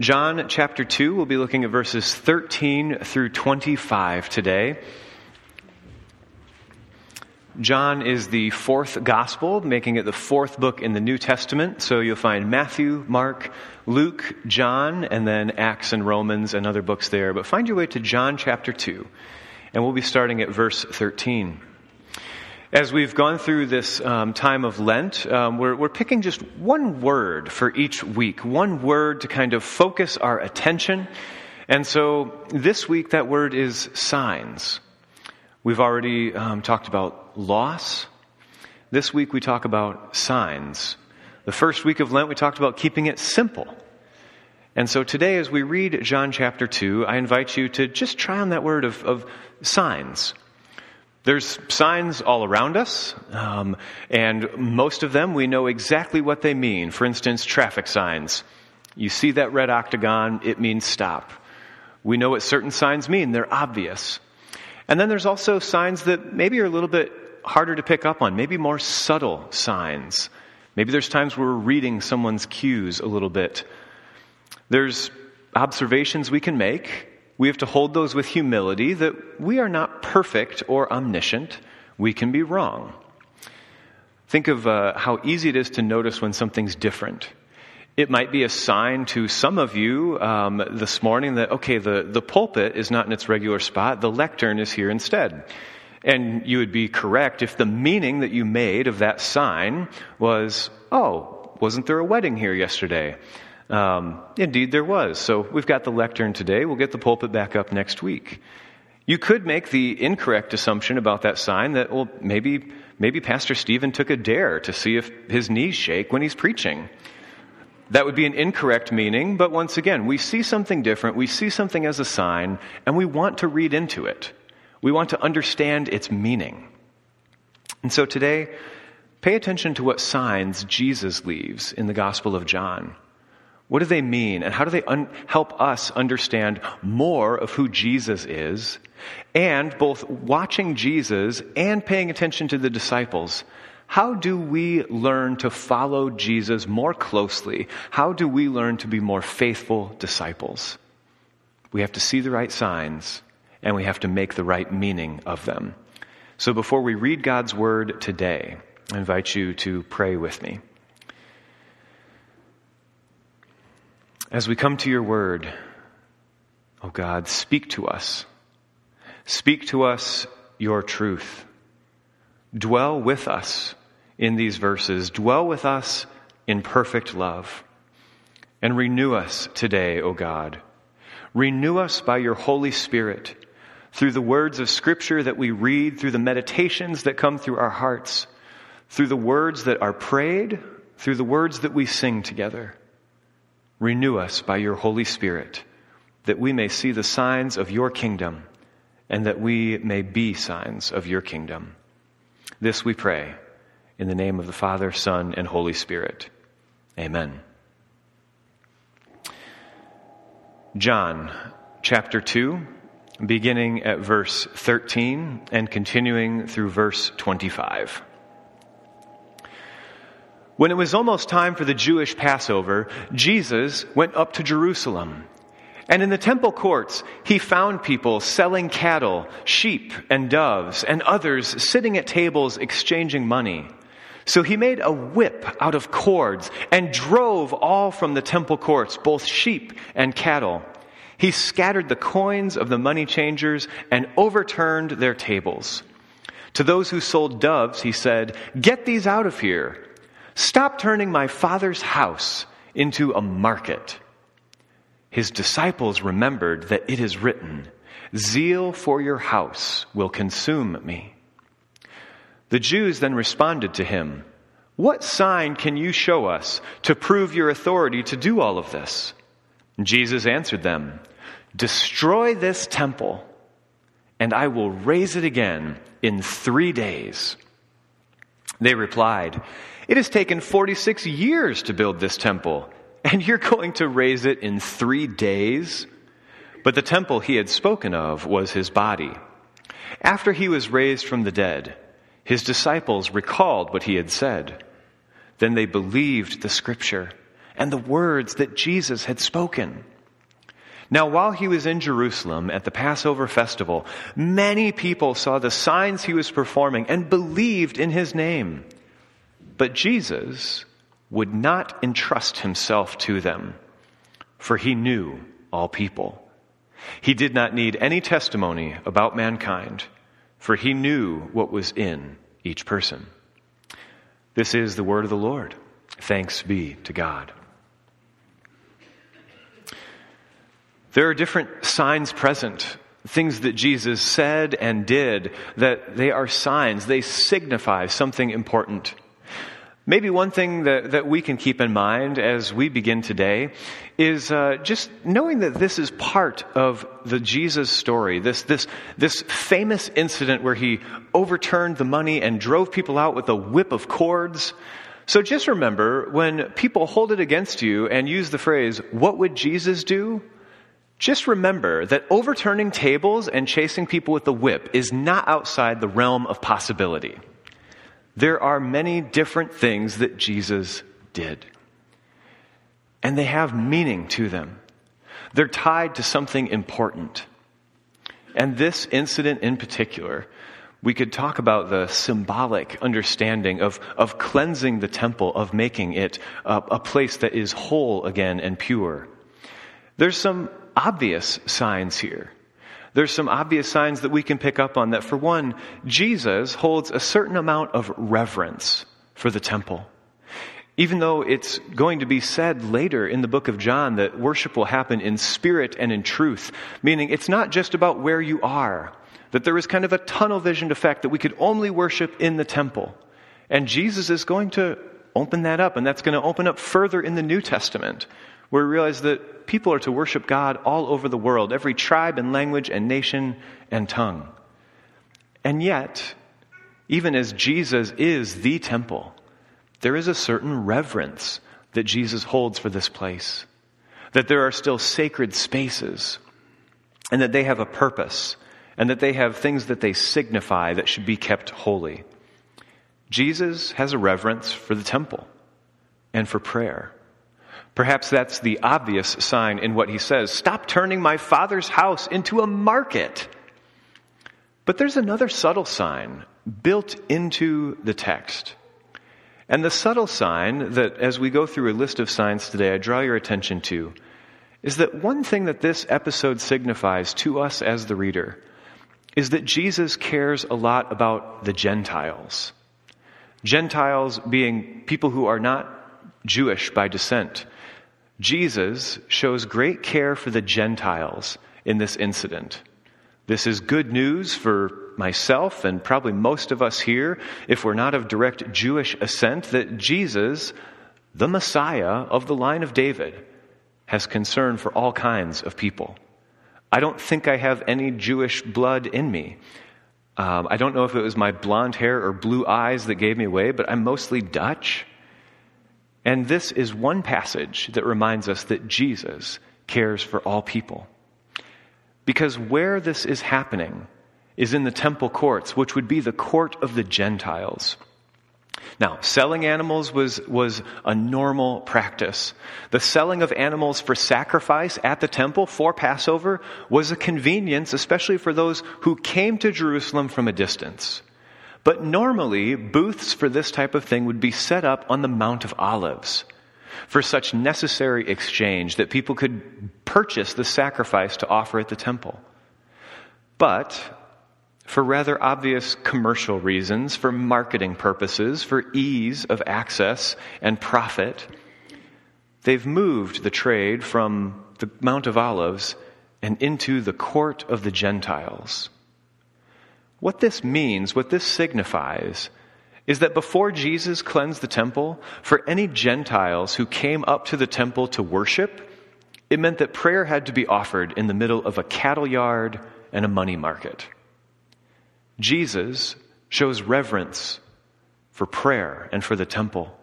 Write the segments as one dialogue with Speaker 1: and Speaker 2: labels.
Speaker 1: John chapter 2, we'll be looking at verses 13 through 25 today. John is the fourth gospel, making it the fourth book in the New Testament. So you'll find Matthew, Mark, Luke, John, and then Acts and Romans and other books there. But find your way to John chapter 2, and we'll be starting at verse 13. As we've gone through this um, time of Lent, um, we're, we're picking just one word for each week, one word to kind of focus our attention. And so this week, that word is signs. We've already um, talked about loss. This week, we talk about signs. The first week of Lent, we talked about keeping it simple. And so today, as we read John chapter 2, I invite you to just try on that word of, of signs. There's signs all around us, um, and most of them we know exactly what they mean. For instance, traffic signs. You see that red octagon, it means stop. We know what certain signs mean, they're obvious. And then there's also signs that maybe are a little bit harder to pick up on, maybe more subtle signs. Maybe there's times where we're reading someone's cues a little bit. There's observations we can make we have to hold those with humility that we are not perfect or omniscient. We can be wrong. Think of uh, how easy it is to notice when something's different. It might be a sign to some of you um, this morning that, okay, the, the pulpit is not in its regular spot, the lectern is here instead. And you would be correct if the meaning that you made of that sign was, oh, wasn't there a wedding here yesterday? Um, indeed, there was. So we've got the lectern today. We'll get the pulpit back up next week. You could make the incorrect assumption about that sign that, well, maybe, maybe Pastor Stephen took a dare to see if his knees shake when he's preaching. That would be an incorrect meaning, but once again, we see something different, we see something as a sign, and we want to read into it. We want to understand its meaning. And so today, pay attention to what signs Jesus leaves in the Gospel of John. What do they mean? And how do they un- help us understand more of who Jesus is? And both watching Jesus and paying attention to the disciples, how do we learn to follow Jesus more closely? How do we learn to be more faithful disciples? We have to see the right signs and we have to make the right meaning of them. So before we read God's word today, I invite you to pray with me. As we come to your word, oh God, speak to us. Speak to us your truth. Dwell with us in these verses. Dwell with us in perfect love. And renew us today, O God. Renew us by your Holy Spirit through the words of Scripture that we read, through the meditations that come through our hearts, through the words that are prayed, through the words that we sing together. Renew us by your Holy Spirit, that we may see the signs of your kingdom and that we may be signs of your kingdom. This we pray in the name of the Father, Son, and Holy Spirit. Amen. John chapter 2, beginning at verse 13 and continuing through verse 25. When it was almost time for the Jewish Passover, Jesus went up to Jerusalem. And in the temple courts, he found people selling cattle, sheep, and doves, and others sitting at tables exchanging money. So he made a whip out of cords and drove all from the temple courts, both sheep and cattle. He scattered the coins of the money changers and overturned their tables. To those who sold doves, he said, Get these out of here. Stop turning my father's house into a market. His disciples remembered that it is written, Zeal for your house will consume me. The Jews then responded to him, What sign can you show us to prove your authority to do all of this? Jesus answered them, Destroy this temple, and I will raise it again in three days. They replied, it has taken 46 years to build this temple, and you're going to raise it in three days? But the temple he had spoken of was his body. After he was raised from the dead, his disciples recalled what he had said. Then they believed the scripture and the words that Jesus had spoken. Now, while he was in Jerusalem at the Passover festival, many people saw the signs he was performing and believed in his name. But Jesus would not entrust himself to them, for he knew all people. He did not need any testimony about mankind, for he knew what was in each person. This is the word of the Lord. Thanks be to God. There are different signs present, things that Jesus said and did, that they are signs, they signify something important. Maybe one thing that, that we can keep in mind as we begin today is uh, just knowing that this is part of the Jesus story, this, this, this famous incident where he overturned the money and drove people out with a whip of cords. So just remember when people hold it against you and use the phrase, What would Jesus do? Just remember that overturning tables and chasing people with the whip is not outside the realm of possibility. There are many different things that Jesus did. And they have meaning to them. They're tied to something important. And this incident in particular, we could talk about the symbolic understanding of, of cleansing the temple, of making it a, a place that is whole again and pure. There's some obvious signs here. There's some obvious signs that we can pick up on that. For one, Jesus holds a certain amount of reverence for the temple. Even though it's going to be said later in the book of John that worship will happen in spirit and in truth, meaning it's not just about where you are, that there is kind of a tunnel vision effect that we could only worship in the temple. And Jesus is going to open that up, and that's going to open up further in the New Testament, where we realize that people are to worship God all over the world, every tribe and language and nation and tongue. And yet, even as Jesus is the temple, there is a certain reverence that Jesus holds for this place. That there are still sacred spaces, and that they have a purpose, and that they have things that they signify that should be kept holy. Jesus has a reverence for the temple and for prayer. Perhaps that's the obvious sign in what he says Stop turning my father's house into a market. But there's another subtle sign built into the text. And the subtle sign that, as we go through a list of signs today, I draw your attention to is that one thing that this episode signifies to us as the reader is that Jesus cares a lot about the Gentiles. Gentiles being people who are not Jewish by descent, Jesus shows great care for the Gentiles in this incident. This is good news for myself and probably most of us here, if we're not of direct Jewish ascent, that Jesus, the Messiah of the line of David, has concern for all kinds of people. I don't think I have any Jewish blood in me. Um, I don't know if it was my blonde hair or blue eyes that gave me away, but I'm mostly Dutch. And this is one passage that reminds us that Jesus cares for all people. Because where this is happening is in the temple courts, which would be the court of the Gentiles. Now, selling animals was, was a normal practice. The selling of animals for sacrifice at the temple for Passover was a convenience, especially for those who came to Jerusalem from a distance. But normally, booths for this type of thing would be set up on the Mount of Olives for such necessary exchange that people could purchase the sacrifice to offer at the temple. But for rather obvious commercial reasons, for marketing purposes, for ease of access and profit, they've moved the trade from the Mount of Olives and into the court of the Gentiles. What this means, what this signifies, is that before Jesus cleansed the temple, for any Gentiles who came up to the temple to worship, it meant that prayer had to be offered in the middle of a cattle yard and a money market. Jesus shows reverence for prayer and for the temple,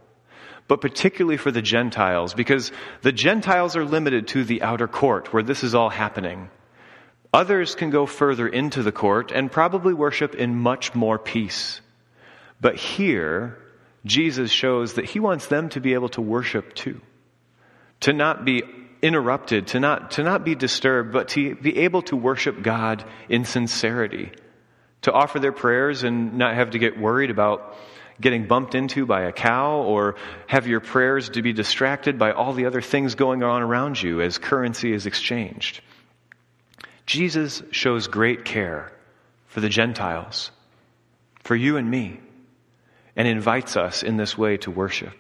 Speaker 1: but particularly for the Gentiles, because the Gentiles are limited to the outer court where this is all happening. Others can go further into the court and probably worship in much more peace. But here, Jesus shows that he wants them to be able to worship too. to not be interrupted, to not, to not be disturbed, but to be able to worship God in sincerity, to offer their prayers and not have to get worried about getting bumped into by a cow or have your prayers to be distracted by all the other things going on around you as currency is exchanged. Jesus shows great care for the Gentiles, for you and me, and invites us in this way to worship.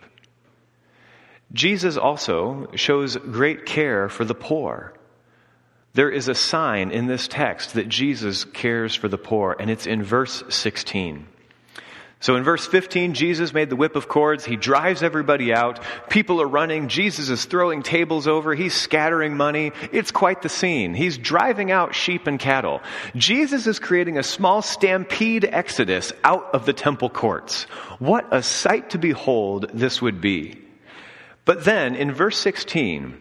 Speaker 1: Jesus also shows great care for the poor. There is a sign in this text that Jesus cares for the poor, and it's in verse 16. So in verse 15, Jesus made the whip of cords. He drives everybody out. People are running. Jesus is throwing tables over. He's scattering money. It's quite the scene. He's driving out sheep and cattle. Jesus is creating a small stampede exodus out of the temple courts. What a sight to behold this would be. But then in verse 16,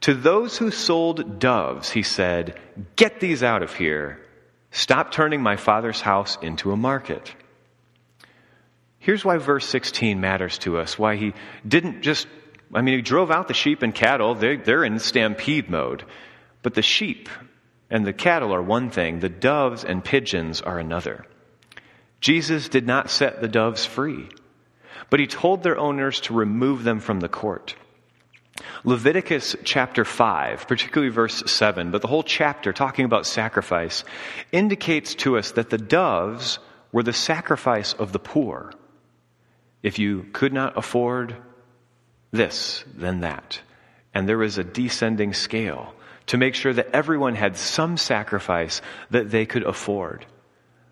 Speaker 1: to those who sold doves, he said, Get these out of here. Stop turning my father's house into a market. Here's why verse 16 matters to us. Why he didn't just, I mean, he drove out the sheep and cattle. They're, they're in stampede mode. But the sheep and the cattle are one thing, the doves and pigeons are another. Jesus did not set the doves free, but he told their owners to remove them from the court. Leviticus chapter 5, particularly verse 7, but the whole chapter talking about sacrifice, indicates to us that the doves were the sacrifice of the poor. If you could not afford this, then that. And there was a descending scale to make sure that everyone had some sacrifice that they could afford.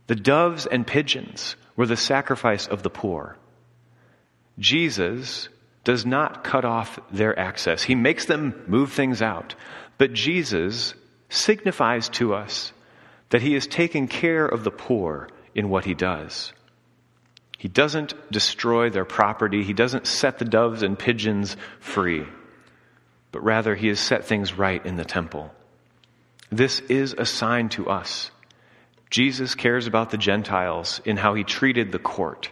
Speaker 1: The doves and pigeons were the sacrifice of the poor. Jesus does not cut off their access. He makes them move things out. But Jesus signifies to us that he is taking care of the poor in what he does. He doesn't destroy their property. He doesn't set the doves and pigeons free, but rather he has set things right in the temple. This is a sign to us. Jesus cares about the Gentiles in how he treated the court.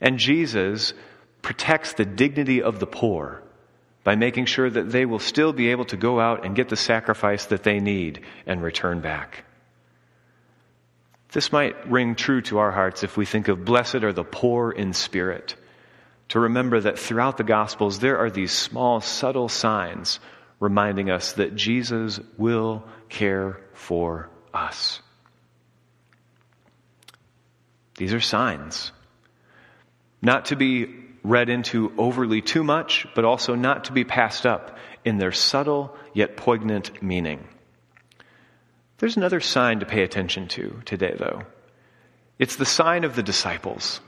Speaker 1: And Jesus protects the dignity of the poor by making sure that they will still be able to go out and get the sacrifice that they need and return back. This might ring true to our hearts if we think of blessed are the poor in spirit. To remember that throughout the Gospels, there are these small, subtle signs reminding us that Jesus will care for us. These are signs. Not to be read into overly too much, but also not to be passed up in their subtle yet poignant meaning. There's another sign to pay attention to today, though. It's the sign of the disciples.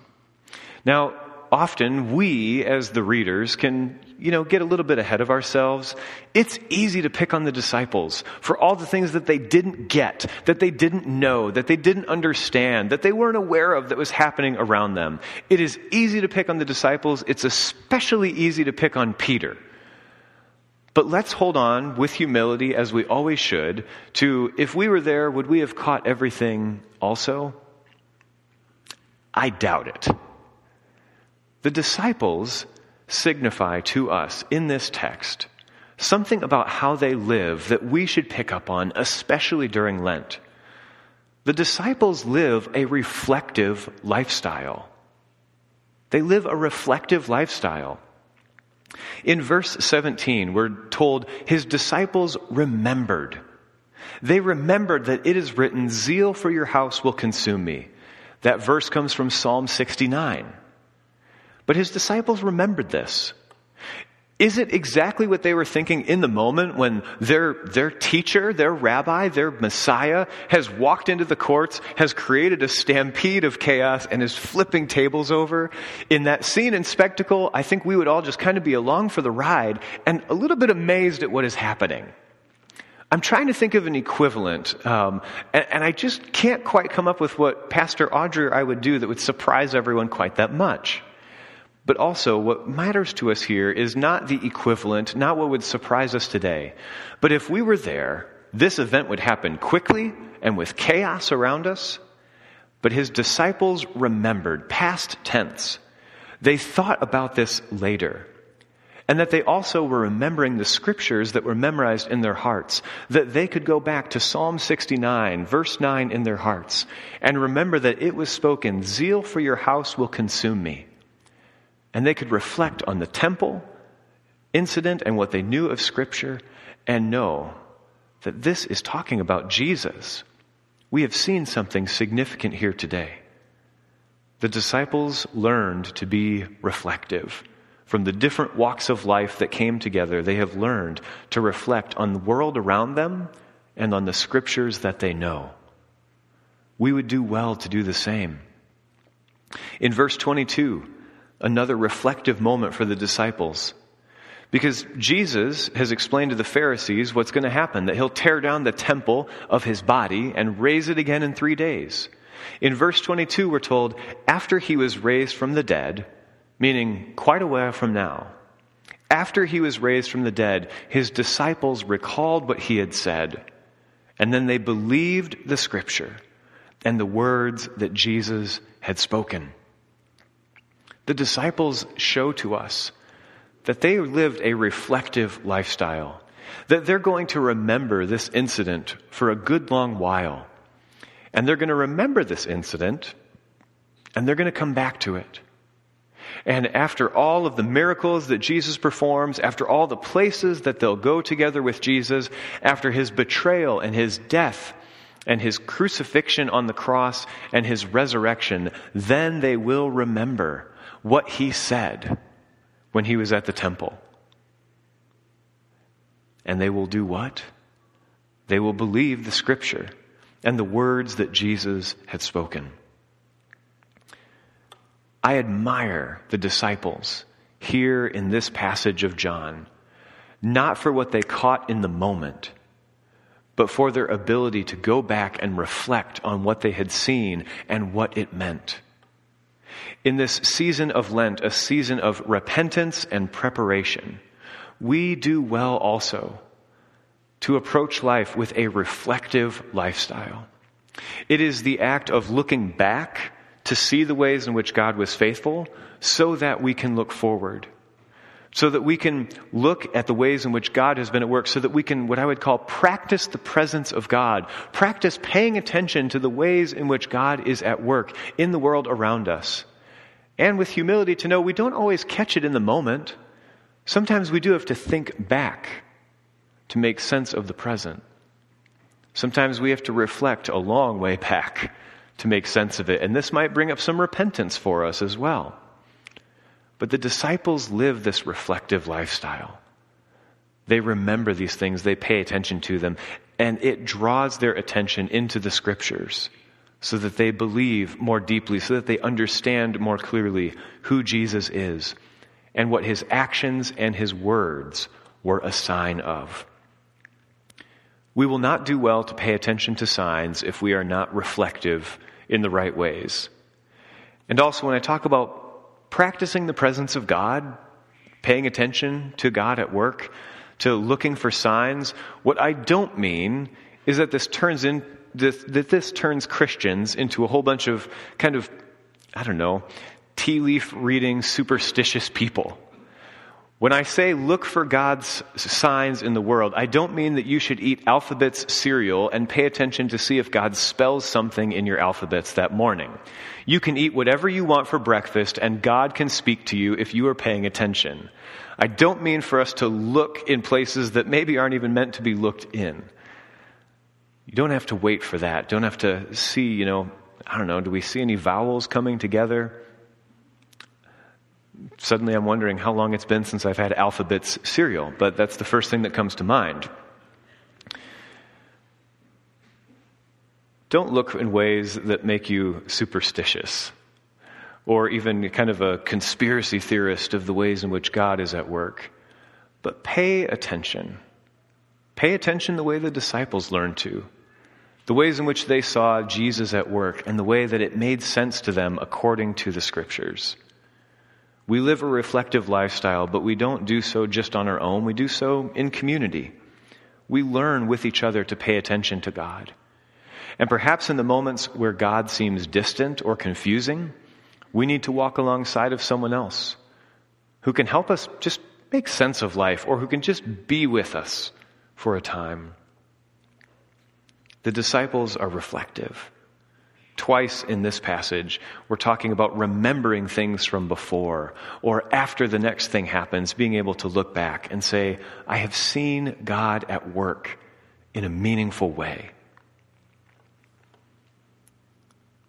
Speaker 1: Now, often we, as the readers, can, you know, get a little bit ahead of ourselves. It's easy to pick on the disciples for all the things that they didn't get, that they didn't know, that they didn't understand, that they weren't aware of that was happening around them. It is easy to pick on the disciples. It's especially easy to pick on Peter but let's hold on with humility, as we always should, to if we were there, would we have caught everything also? I doubt it. The disciples signify to us in this text something about how they live that we should pick up on, especially during Lent. The disciples live a reflective lifestyle. They live a reflective lifestyle. In verse 17, we're told his disciples remembered. They remembered that it is written, Zeal for your house will consume me. That verse comes from Psalm 69. But his disciples remembered this. Is it exactly what they were thinking in the moment when their, their teacher, their rabbi, their Messiah has walked into the courts, has created a stampede of chaos, and is flipping tables over? In that scene and spectacle, I think we would all just kind of be along for the ride and a little bit amazed at what is happening. I'm trying to think of an equivalent, um, and, and I just can't quite come up with what Pastor Audrey or I would do that would surprise everyone quite that much. But also, what matters to us here is not the equivalent, not what would surprise us today. But if we were there, this event would happen quickly and with chaos around us. But his disciples remembered, past tense. They thought about this later. and that they also were remembering the scriptures that were memorized in their hearts, that they could go back to Psalm 69, verse 9 in their hearts, and remember that it was spoken, Zeal for your house will consume me. And they could reflect on the temple incident and what they knew of scripture and know that this is talking about Jesus. We have seen something significant here today. The disciples learned to be reflective. From the different walks of life that came together, they have learned to reflect on the world around them and on the scriptures that they know. We would do well to do the same. In verse 22, another reflective moment for the disciples. Because Jesus has explained to the Pharisees what's going to happen, that he'll tear down the temple of his body and raise it again in three days. In verse 22, we're told, after he was raised from the dead, meaning quite a while from now, after he was raised from the dead, his disciples recalled what he had said, and then they believed the scripture and the words that Jesus had spoken. The disciples show to us that they lived a reflective lifestyle, that they're going to remember this incident for a good long while. And they're going to remember this incident and they're going to come back to it. And after all of the miracles that Jesus performs, after all the places that they'll go together with Jesus, after his betrayal and his death and his crucifixion on the cross and his resurrection, then they will remember what he said when he was at the temple. And they will do what? They will believe the scripture and the words that Jesus had spoken. I admire the disciples here in this passage of John, not for what they caught in the moment, but for their ability to go back and reflect on what they had seen and what it meant in this season of Lent, a season of repentance and preparation, we do well also to approach life with a reflective lifestyle. It is the act of looking back to see the ways in which God was faithful so that we can look forward. So that we can look at the ways in which God has been at work, so that we can, what I would call, practice the presence of God. Practice paying attention to the ways in which God is at work in the world around us and with humility to know we don't always catch it in the moment. Sometimes we do have to think back to make sense of the present. Sometimes we have to reflect a long way back to make sense of it. And this might bring up some repentance for us as well. But the disciples live this reflective lifestyle. They remember these things, they pay attention to them, and it draws their attention into the scriptures so that they believe more deeply, so that they understand more clearly who Jesus is and what his actions and his words were a sign of. We will not do well to pay attention to signs if we are not reflective in the right ways. And also, when I talk about practicing the presence of God, paying attention to God at work, to looking for signs, what I don't mean is that this turns in, this, that this turns Christians into a whole bunch of kind of, I don't know, tea leaf reading superstitious people. When I say look for God's signs in the world, I don't mean that you should eat Alpha-Bits cereal and pay attention to see if God spells something in your Alpha-Bits that morning. You can eat whatever you want for breakfast and God can speak to you if you are paying attention. I don't mean for us to look in places that maybe aren't even meant to be looked in. You don't have to wait for that. Don't have to see, you know, I don't know, do we see any vowels coming together? Suddenly I'm wondering how long it's been since I've had Alpha-Bits cereal, but that's the first thing that comes to mind. Don't look in ways that make you superstitious or even kind of a conspiracy theorist of the ways in which God is at work. But pay attention Pay attention the way the disciples learned to, the ways in which they saw Jesus at work, and the way that it made sense to them according to the scriptures. We live a reflective lifestyle, but we don't do so just on our own. We do so in community. We learn with each other to pay attention to God. And perhaps in the moments where God seems distant or confusing, we need to walk alongside of someone else who can help us just make sense of life or who can just be with us for a time. The disciples are reflective. Twice in this passage, we're talking about remembering things from before or after the next thing happens, being able to look back and say, I have seen God at work in a meaningful way.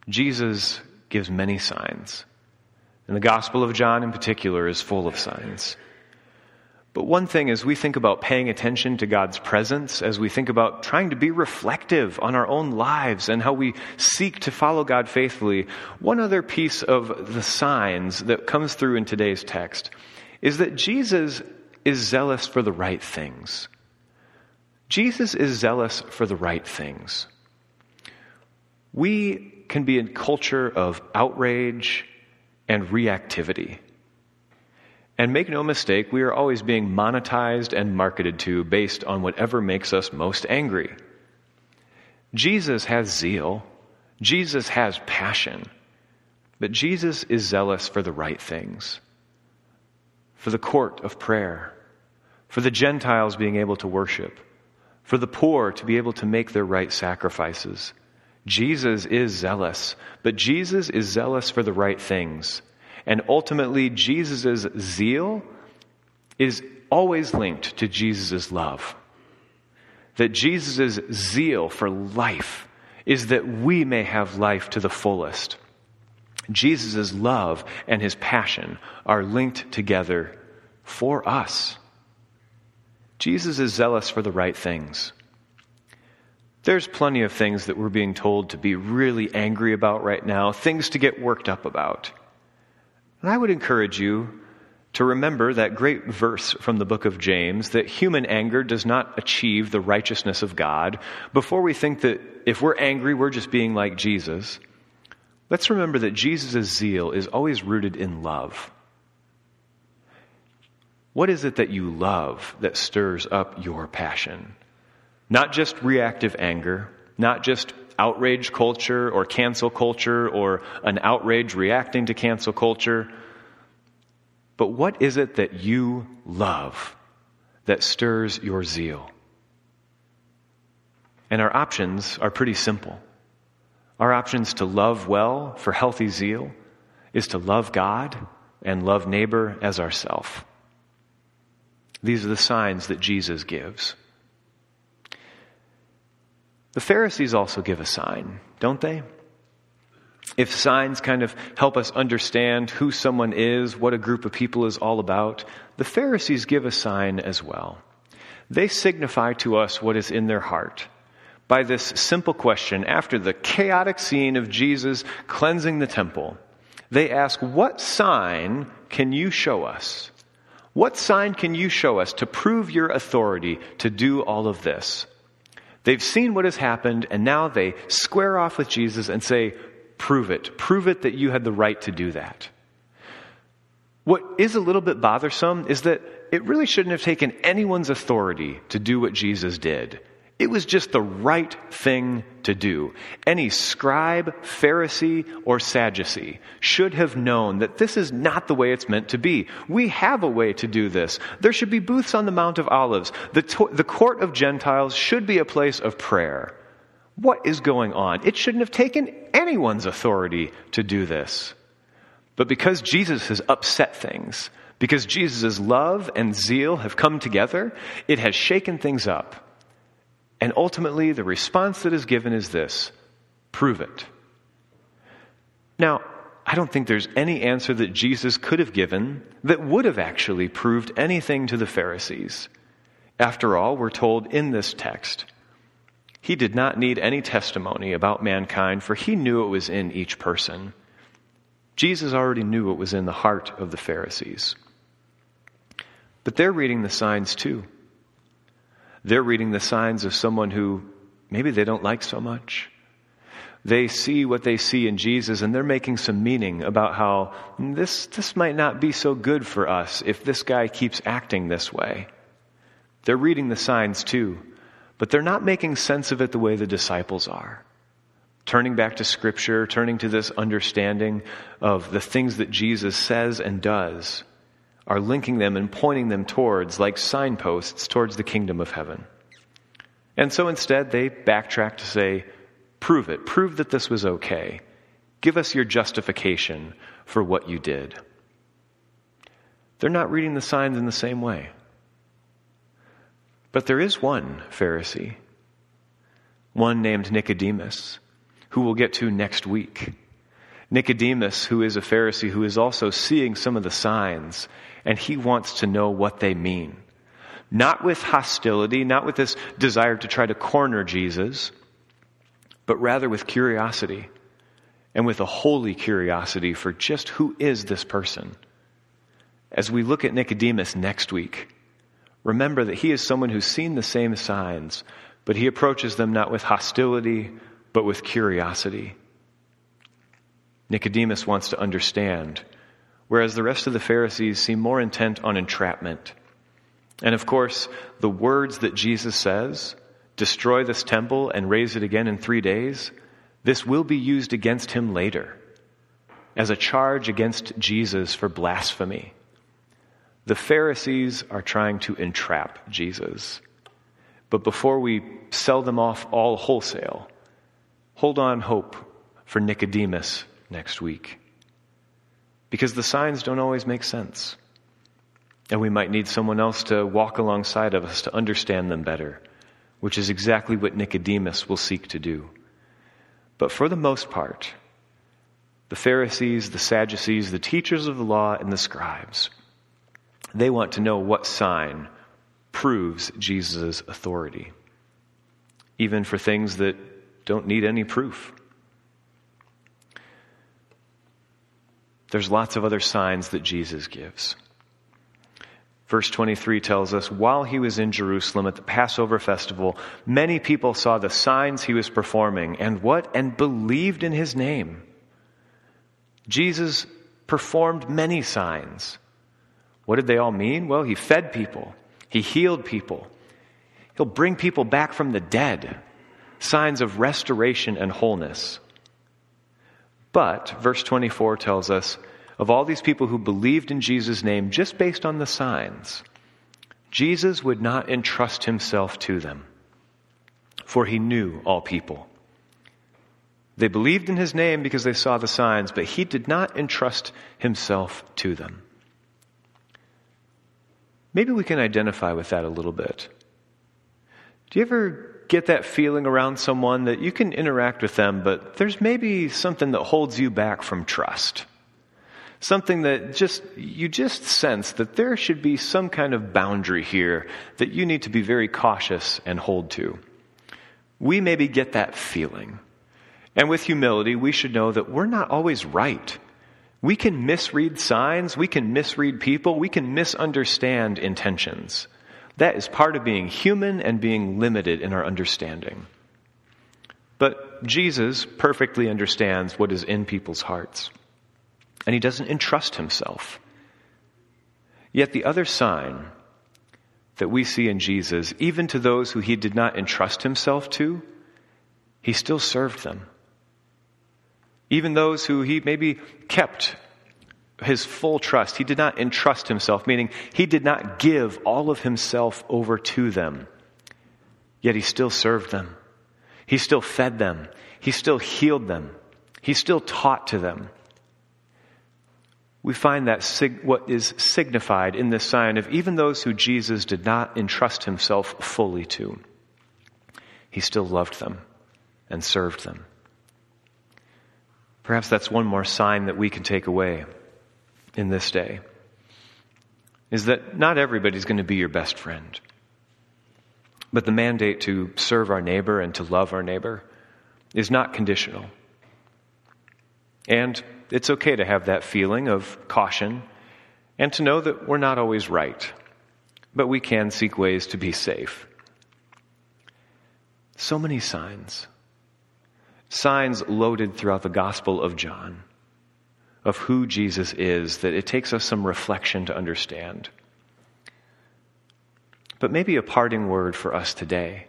Speaker 1: Jesus gives many signs. And the Gospel of John in particular is full of signs. But one thing as we think about paying attention to God's presence, as we think about trying to be reflective on our own lives and how we seek to follow God faithfully, one other piece of the signs that comes through in today's text is that Jesus is zealous for the right things. Jesus is zealous for the right things. We can be a culture of outrage and reactivity. And make no mistake, we are always being monetized and marketed to based on whatever makes us most angry. Jesus has zeal. Jesus has passion. But Jesus is zealous for the right things. For the court of prayer. For the Gentiles being able to worship. For the poor to be able to make their right sacrifices. Jesus is zealous, but Jesus is zealous for the right things. And ultimately, Jesus' zeal is always linked to Jesus' love. That Jesus' zeal for life is that we may have life to the fullest. Jesus' love and his passion are linked together for us. Jesus is zealous for the right things. There's plenty of things that we're being told to be really angry about right now, things to get worked up about. And I would encourage you to remember that great verse from the book of James that human anger does not achieve the righteousness of God. Before we think that if we're angry, we're just being like Jesus, let's remember that Jesus' zeal is always rooted in love. What is it that you love that stirs up your passion? Not just reactive anger, not just outrage culture or cancel culture or an outrage reacting to cancel culture. But what is it that you love that stirs your zeal? And our options are pretty simple. Our options to love well for healthy zeal is to love God and love neighbor as ourself. These are the signs that Jesus gives. The Pharisees also give a sign, don't they? If signs kind of help us understand who someone is, what a group of people is all about, the Pharisees give a sign as well. They signify to us what is in their heart by this simple question after the chaotic scene of Jesus cleansing the temple. They ask, What sign can you show us? What sign can you show us to prove your authority to do all of this? They've seen what has happened, and now they square off with Jesus and say, Prove it. Prove it that you had the right to do that. What is a little bit bothersome is that it really shouldn't have taken anyone's authority to do what Jesus did. It was just the right thing to do. Any scribe, Pharisee, or Sadducee should have known that this is not the way it's meant to be. We have a way to do this. There should be booths on the Mount of Olives. The, to- the court of Gentiles should be a place of prayer. What is going on? It shouldn't have taken anyone's authority to do this. But because Jesus has upset things, because Jesus' love and zeal have come together, it has shaken things up. And ultimately, the response that is given is this prove it. Now, I don't think there's any answer that Jesus could have given that would have actually proved anything to the Pharisees. After all, we're told in this text, he did not need any testimony about mankind, for he knew it was in each person. Jesus already knew what was in the heart of the Pharisees. But they're reading the signs too. They're reading the signs of someone who maybe they don't like so much. They see what they see in Jesus and they're making some meaning about how this, this might not be so good for us if this guy keeps acting this way. They're reading the signs too, but they're not making sense of it the way the disciples are. Turning back to Scripture, turning to this understanding of the things that Jesus says and does. Are linking them and pointing them towards, like signposts, towards the kingdom of heaven. And so instead, they backtrack to say, prove it. Prove that this was okay. Give us your justification for what you did. They're not reading the signs in the same way. But there is one Pharisee, one named Nicodemus, who we'll get to next week. Nicodemus, who is a Pharisee, who is also seeing some of the signs, and he wants to know what they mean. Not with hostility, not with this desire to try to corner Jesus, but rather with curiosity and with a holy curiosity for just who is this person. As we look at Nicodemus next week, remember that he is someone who's seen the same signs, but he approaches them not with hostility, but with curiosity. Nicodemus wants to understand, whereas the rest of the Pharisees seem more intent on entrapment. And of course, the words that Jesus says, destroy this temple and raise it again in three days, this will be used against him later as a charge against Jesus for blasphemy. The Pharisees are trying to entrap Jesus. But before we sell them off all wholesale, hold on hope for Nicodemus next week. Because the signs don't always make sense. And we might need someone else to walk alongside of us to understand them better, which is exactly what Nicodemus will seek to do. But for the most part, the Pharisees, the Sadducees, the teachers of the law, and the scribes, they want to know what sign proves Jesus' authority, even for things that don't need any proof. There's lots of other signs that Jesus gives. Verse 23 tells us, while he was in Jerusalem at the Passover festival, many people saw the signs he was performing and what? And believed in his name. Jesus performed many signs. What did they all mean? Well, he fed people, he healed people, he'll bring people back from the dead. Signs of restoration and wholeness. But, verse 24 tells us, of all these people who believed in Jesus' name just based on the signs, Jesus would not entrust himself to them, for he knew all people. They believed in his name because they saw the signs, but he did not entrust himself to them. Maybe we can identify with that a little bit. Do you ever get that feeling around someone that you can interact with them, but there's maybe something that holds you back from trust? something that just, you just sense that there should be some kind of boundary here that you need to be very cautious and hold to. We maybe get that feeling. And with humility, we should know that we're not always right. We can misread signs, we can misread people, we can misunderstand intentions. That is part of being human and being limited in our understanding. But Jesus perfectly understands what is in people's hearts and he doesn't entrust himself. Yet the other sign that we see in Jesus, even to those who he did not entrust himself to, he still served them. Even those who he maybe kept his full trust, he did not entrust himself, meaning he did not give all of himself over to them. Yet he still served them. He still fed them. He still healed them. He still taught to them we find that sig- what is signified in this sign of even those who Jesus did not entrust himself fully to. He still loved them and served them. Perhaps that's one more sign that we can take away in this day is that not everybody's going to be your best friend. But the mandate to serve our neighbor and to love our neighbor is not conditional. And it's okay to have that feeling of caution and to know that we're not always right, but we can seek ways to be safe. So many signs. Signs loaded throughout the Gospel of John of who Jesus is that it takes us some reflection to understand. But maybe a parting word for us today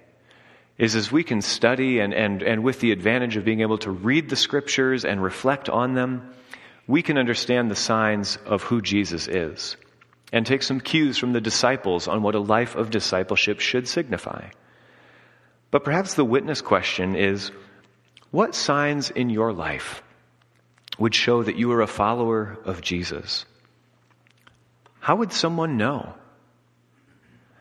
Speaker 1: is as we can study and, and, and with the advantage of being able to read the scriptures and reflect on them, we can understand the signs of who Jesus is. and take some cues from the disciples on what a life of discipleship should signify. But perhaps the witness question is what signs in your life would show that you are a follower of Jesus? How would someone know?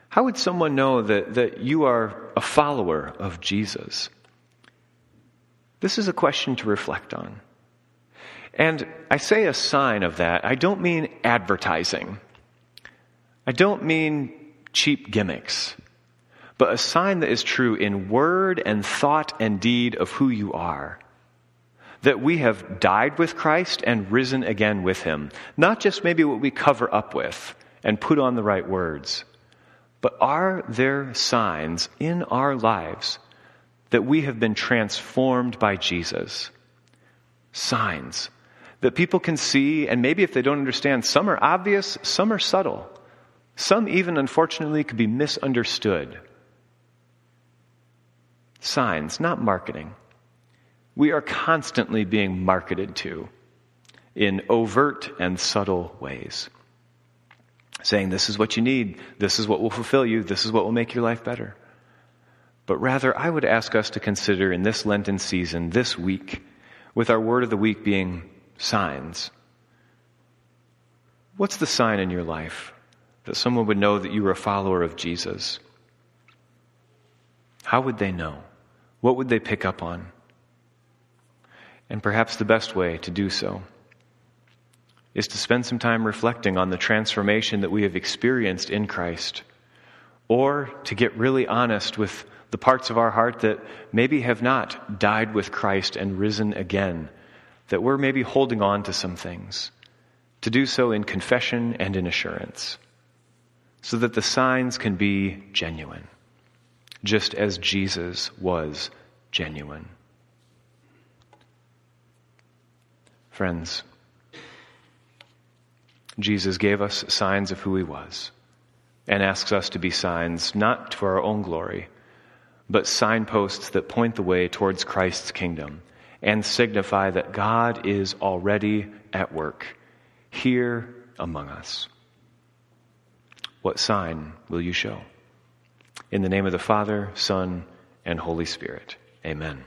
Speaker 1: How would someone know that, that you are a follower of Jesus? This is a question to reflect on. And I say a sign of that. I don't mean advertising. I don't mean cheap gimmicks, but a sign that is true in word and thought and deed of who you are. That we have died with Christ and risen again with him. Not just maybe what we cover up with and put on the right words, but are there signs in our lives that we have been transformed by Jesus? Signs that people can see, and maybe if they don't understand, some are obvious, some are subtle. Some even, unfortunately, could be misunderstood. Signs, not marketing. We are constantly being marketed to in overt and subtle ways. Saying, this is what you need, this is what will fulfill you, this is what will make your life better. But rather, I would ask us to consider in this Lenten season, this week, with our word of the week being signs. What's the sign in your life that someone would know that you were a follower of Jesus? How would they know? What would they pick up on? And perhaps the best way to do so is to spend some time reflecting on the transformation that we have experienced in Christ, or to get really honest with the parts of our heart that maybe have not died with Christ and risen again that we're maybe holding on to some things, to do so in confession and in assurance, so that the signs can be genuine, just as Jesus was genuine. Friends, Jesus gave us signs of who he was and asks us to be signs not for our own glory, but signposts that point the way towards Christ's kingdom and signify that God is already at work here among us. What sign will you show? In the name of the Father, Son, and Holy Spirit. Amen.